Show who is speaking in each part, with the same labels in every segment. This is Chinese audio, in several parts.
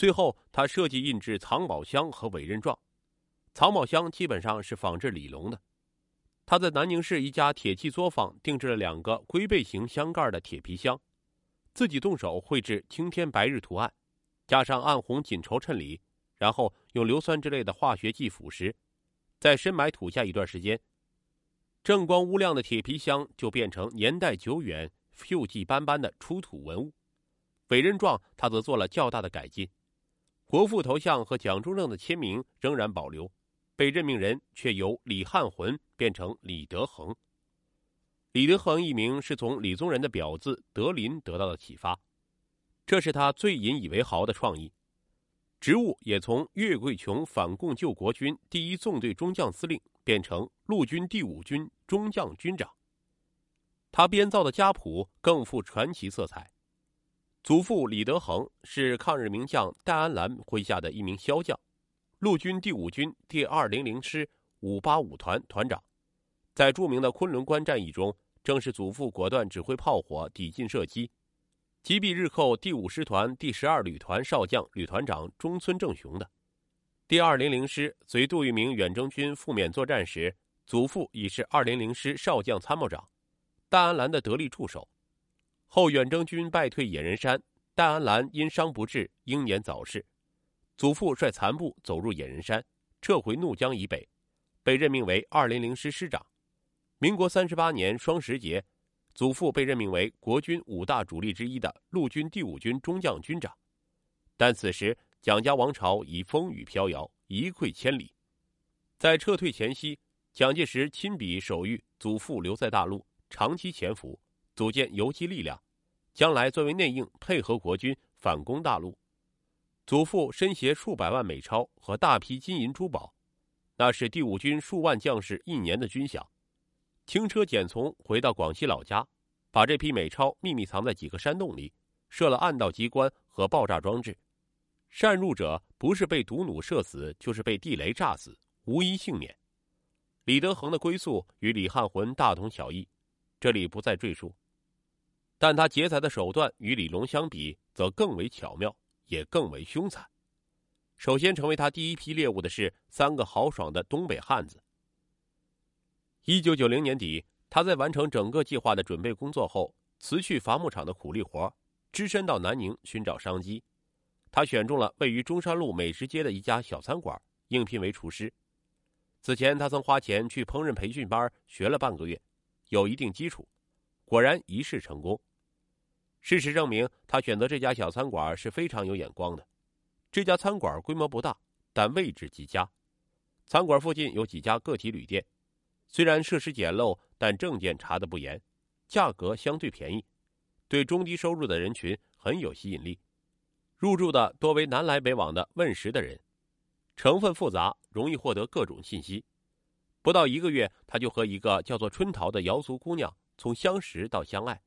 Speaker 1: 最后，他设计印制藏宝箱和委任状。藏宝箱基本上是仿制李龙的。他在南宁市一家铁器作坊定制了两个龟背形箱盖的铁皮箱，自己动手绘制青天白日图案，加上暗红锦绸衬里，然后用硫酸之类的化学剂腐蚀，在深埋土下一段时间，锃光乌亮的铁皮箱就变成年代久远、锈迹斑斑的出土文物。委任状他则做了较大的改进，国父头像和蒋中正的签名仍然保留。被任命人却由李汉魂变成李德恒。李德恒一名是从李宗仁的表字德林得到的启发，这是他最引以为豪的创意。职务也从岳桂琼反共救国军第一纵队中将司令变成陆军第五军中将军长。他编造的家谱更富传奇色彩。祖父李德恒是抗日名将戴安澜麾下的一名骁将。陆军第五军第二零零师五八五团团长，在著名的昆仑关战役中，正是祖父果断指挥炮火抵近射击，击毙日寇第五师团第十二旅团少将旅团长中村正雄的。第二零零师随杜聿明远征军赴缅作战时，祖父已是二零零师少将参谋长，戴安澜的得力助手。后远征军败退野人山，戴安澜因伤不治，英年早逝。祖父率残部走入野人山，撤回怒江以北，被任命为二零零师师长。民国三十八年双十节，祖父被任命为国军五大主力之一的陆军第五军中将军长。但此时蒋家王朝已风雨飘摇，一溃千里。在撤退前夕，蒋介石亲笔手谕祖父留在大陆，长期潜伏，组建游击力量，将来作为内应，配合国军反攻大陆。祖父身携数百万美钞和大批金银珠宝，那是第五军数万将士一年的军饷。轻车简从回到广西老家，把这批美钞秘密藏在几个山洞里，设了暗道机关和爆炸装置。擅入者不是被毒弩射死，就是被地雷炸死，无一幸免。李德恒的归宿与李汉魂大同小异，这里不再赘述。但他劫财的手段与李龙相比，则更为巧妙。也更为凶残。首先成为他第一批猎物的是三个豪爽的东北汉子。一九九零年底，他在完成整个计划的准备工作后，辞去伐木场的苦力活，只身到南宁寻找商机。他选中了位于中山路美食街的一家小餐馆，应聘为厨师。此前，他曾花钱去烹饪培训班学了半个月，有一定基础，果然一试成功。事实证明，他选择这家小餐馆是非常有眼光的。这家餐馆规模不大，但位置极佳。餐馆附近有几家个体旅店，虽然设施简陋，但证件查得不严，价格相对便宜，对中低收入的人群很有吸引力。入住的多为南来北往的问食的人，成分复杂，容易获得各种信息。不到一个月，他就和一个叫做春桃的瑶族姑娘从相识到相爱。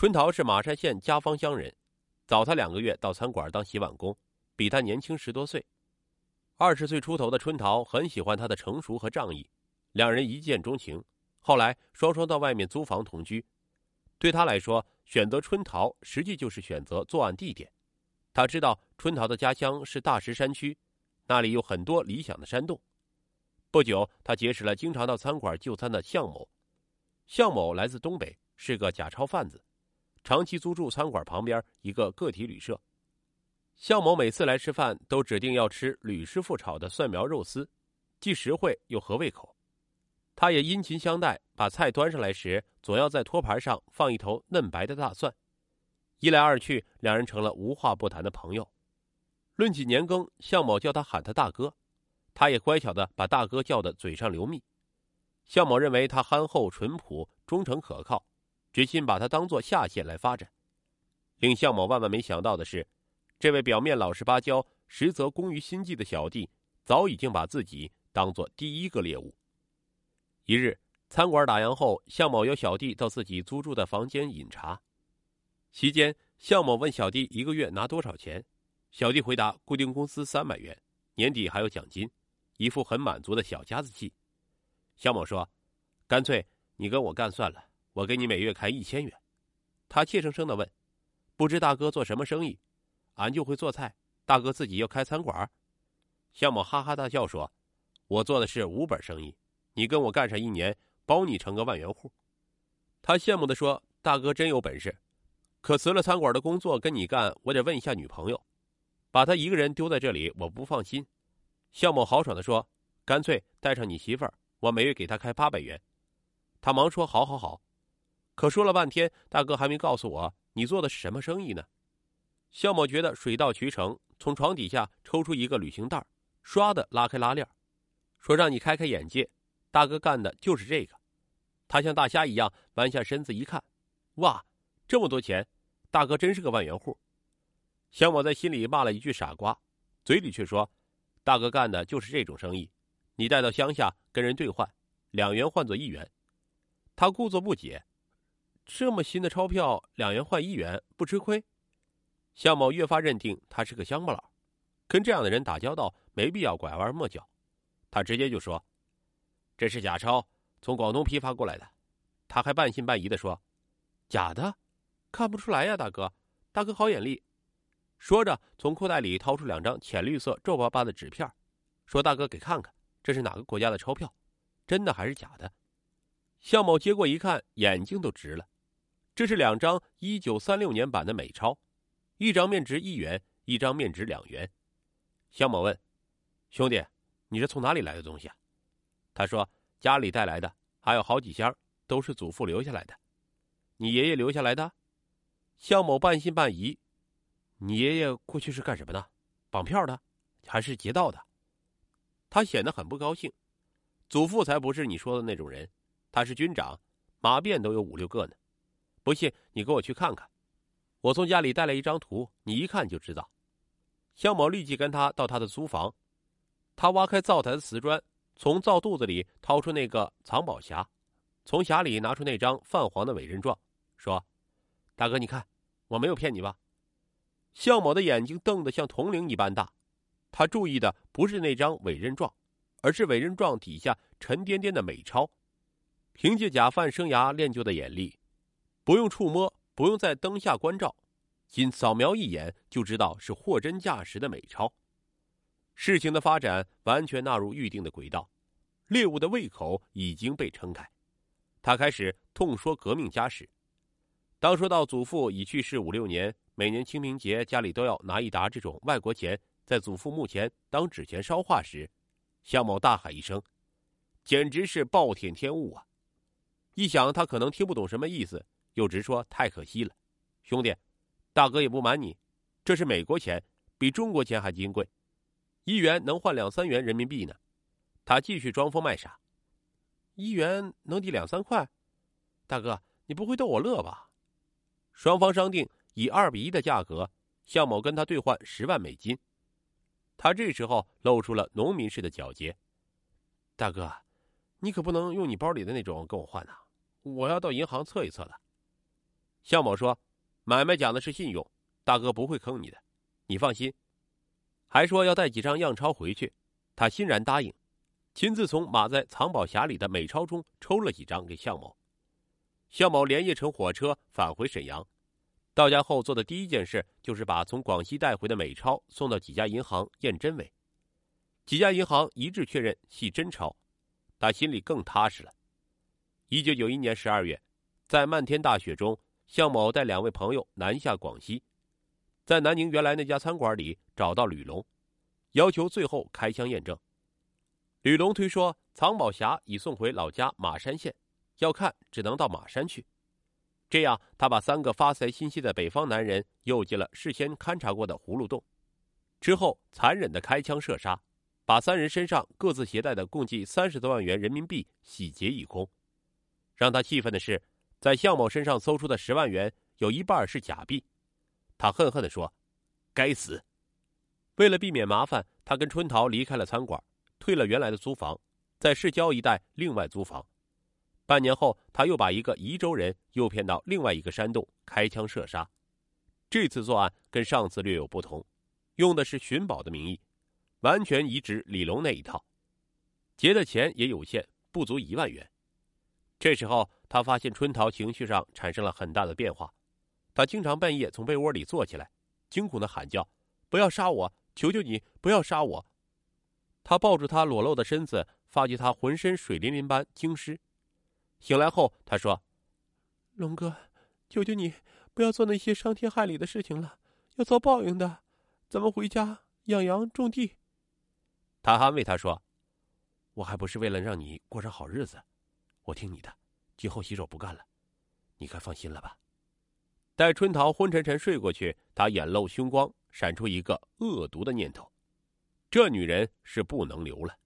Speaker 1: 春桃是马山县家坊乡人，早他两个月到餐馆当洗碗工，比他年轻十多岁。二十岁出头的春桃很喜欢他的成熟和仗义，两人一见钟情。后来双双到外面租房同居。对他来说，选择春桃实际就是选择作案地点。他知道春桃的家乡是大石山区，那里有很多理想的山洞。不久，他结识了经常到餐馆就餐的向某。向某来自东北，是个假钞贩子。长期租住餐馆旁边一个个体旅社，向某每次来吃饭都指定要吃吕师傅炒的蒜苗肉丝，既实惠又合胃口。他也殷勤相待，把菜端上来时总要在托盘上放一头嫩白的大蒜。一来二去，两人成了无话不谈的朋友。论起年羹，向某叫他喊他大哥，他也乖巧的把大哥叫的嘴上流蜜。向某认为他憨厚淳朴、忠诚可靠。决心把他当做下线来发展。令向某万万没想到的是，这位表面老实巴交、实则工于心计的小弟，早已经把自己当做第一个猎物。一日，餐馆打烊后，向某邀小弟到自己租住的房间饮茶。席间，向某问小弟一个月拿多少钱，小弟回答固定工资三百元，年底还有奖金，一副很满足的小家子气。向某说：“干脆你跟我干算了。”我给你每月开一千元，他怯生生的问：“不知大哥做什么生意？”俺就会做菜，大哥自己要开餐馆？向某哈哈大笑说：“我做的是无本生意，你跟我干上一年，包你成个万元户。”他羡慕的说：“大哥真有本事，可辞了餐馆的工作跟你干，我得问一下女朋友，把他一个人丢在这里，我不放心。”向某豪爽的说：“干脆带上你媳妇儿，我每月给他开八百元。”他忙说：“好好好。”可说了半天，大哥还没告诉我你做的是什么生意呢？肖某觉得水到渠成，从床底下抽出一个旅行袋，唰的拉开拉链，说：“让你开开眼界，大哥干的就是这个。”他像大虾一样弯下身子一看，哇，这么多钱！大哥真是个万元户。肖某在心里骂了一句傻瓜，嘴里却说：“大哥干的就是这种生意，你带到乡下跟人兑换，两元换作一元。”他故作不解。这么新的钞票，两元换一元，不吃亏。向某越发认定他是个乡巴佬，跟这样的人打交道没必要拐弯抹角。他直接就说：“这是假钞，从广东批发过来的。”他还半信半疑的说：“假的？看不出来呀，大哥，大哥好眼力。”说着，从裤袋里掏出两张浅绿色皱巴巴的纸片，说：“大哥给看看，这是哪个国家的钞票？真的还是假的？”向某接过一看，眼睛都直了。这是两张一九三六年版的美钞，一张面值一元，一张面值两元。向某问：“兄弟，你是从哪里来的东西啊？”他说：“家里带来的，还有好几箱，都是祖父留下来的。”你爷爷留下来的？向某半信半疑：“你爷爷过去是干什么的？绑票的，还是劫道的？”他显得很不高兴：“祖父才不是你说的那种人，他是军长，马便都有五六个呢。”不信，你跟我去看看。我从家里带来一张图，你一看就知道。向某立即跟他到他的租房，他挖开灶台的瓷砖，从灶肚子里掏出那个藏宝匣，从匣里拿出那张泛黄的委任状，说：“大哥，你看，我没有骗你吧？”向某的眼睛瞪得像铜铃一般大，他注意的不是那张委任状，而是委任状底下沉甸甸的美钞。凭借假贩生涯练就的眼力。不用触摸，不用在灯下关照，仅扫描一眼就知道是货真价实的美钞。事情的发展完全纳入预定的轨道，猎物的胃口已经被撑开。他开始痛说革命家史。当说到祖父已去世五六年，每年清明节家里都要拿一沓这种外国钱在祖父墓前当纸钱烧化时，向某大喊一声：“简直是暴殄天物啊！”一想他可能听不懂什么意思。又直说太可惜了，兄弟，大哥也不瞒你，这是美国钱，比中国钱还金贵，一元能换两三元人民币呢。他继续装疯卖傻，一元能抵两三块，大哥你不会逗我乐吧？双方商定以二比一的价格，向某跟他兑换十万美金。他这时候露出了农民式的皎洁，大哥，你可不能用你包里的那种跟我换呐，我要到银行测一测的。向某说：“买卖讲的是信用，大哥不会坑你的，你放心。”还说要带几张样钞回去，他欣然答应，亲自从码在藏宝匣里的美钞中抽了几张给向某。向某连夜乘火车返回沈阳，到家后做的第一件事就是把从广西带回的美钞送到几家银行验真伪，几家银行一致确认系真钞，他心里更踏实了。一九九一年十二月，在漫天大雪中。向某带两位朋友南下广西，在南宁原来那家餐馆里找到吕龙，要求最后开枪验证。吕龙推说藏宝匣已送回老家马山县，要看只能到马山去。这样，他把三个发财心切的北方男人诱进了事先勘察过的葫芦洞，之后残忍的开枪射杀，把三人身上各自携带的共计三十多万元人民币洗劫一空。让他气愤的是。在向某身上搜出的十万元有一半是假币，他恨恨地说：“该死！”为了避免麻烦，他跟春桃离开了餐馆，退了原来的租房，在市郊一带另外租房。半年后，他又把一个宜州人诱骗到另外一个山洞，开枪射杀。这次作案跟上次略有不同，用的是寻宝的名义，完全移植李龙那一套。劫的钱也有限，不足一万元。这时候。他发现春桃情绪上产生了很大的变化，他经常半夜从被窝里坐起来，惊恐的喊叫：“不要杀我，求求你不要杀我！”他抱住她裸露的身子，发觉她浑身水淋淋般惊湿。醒来后，他说：“
Speaker 2: 龙哥，求求你不要做那些伤天害理的事情了，要遭报应的。咱们回家养羊种地。”
Speaker 1: 他安慰他说：“我还不是为了让你过上好日子，我听你的，今后洗手不干了，你该放心了吧？”待春桃昏沉沉睡过去，他眼露凶光，闪出一个恶毒的念头。这女人是不能留了。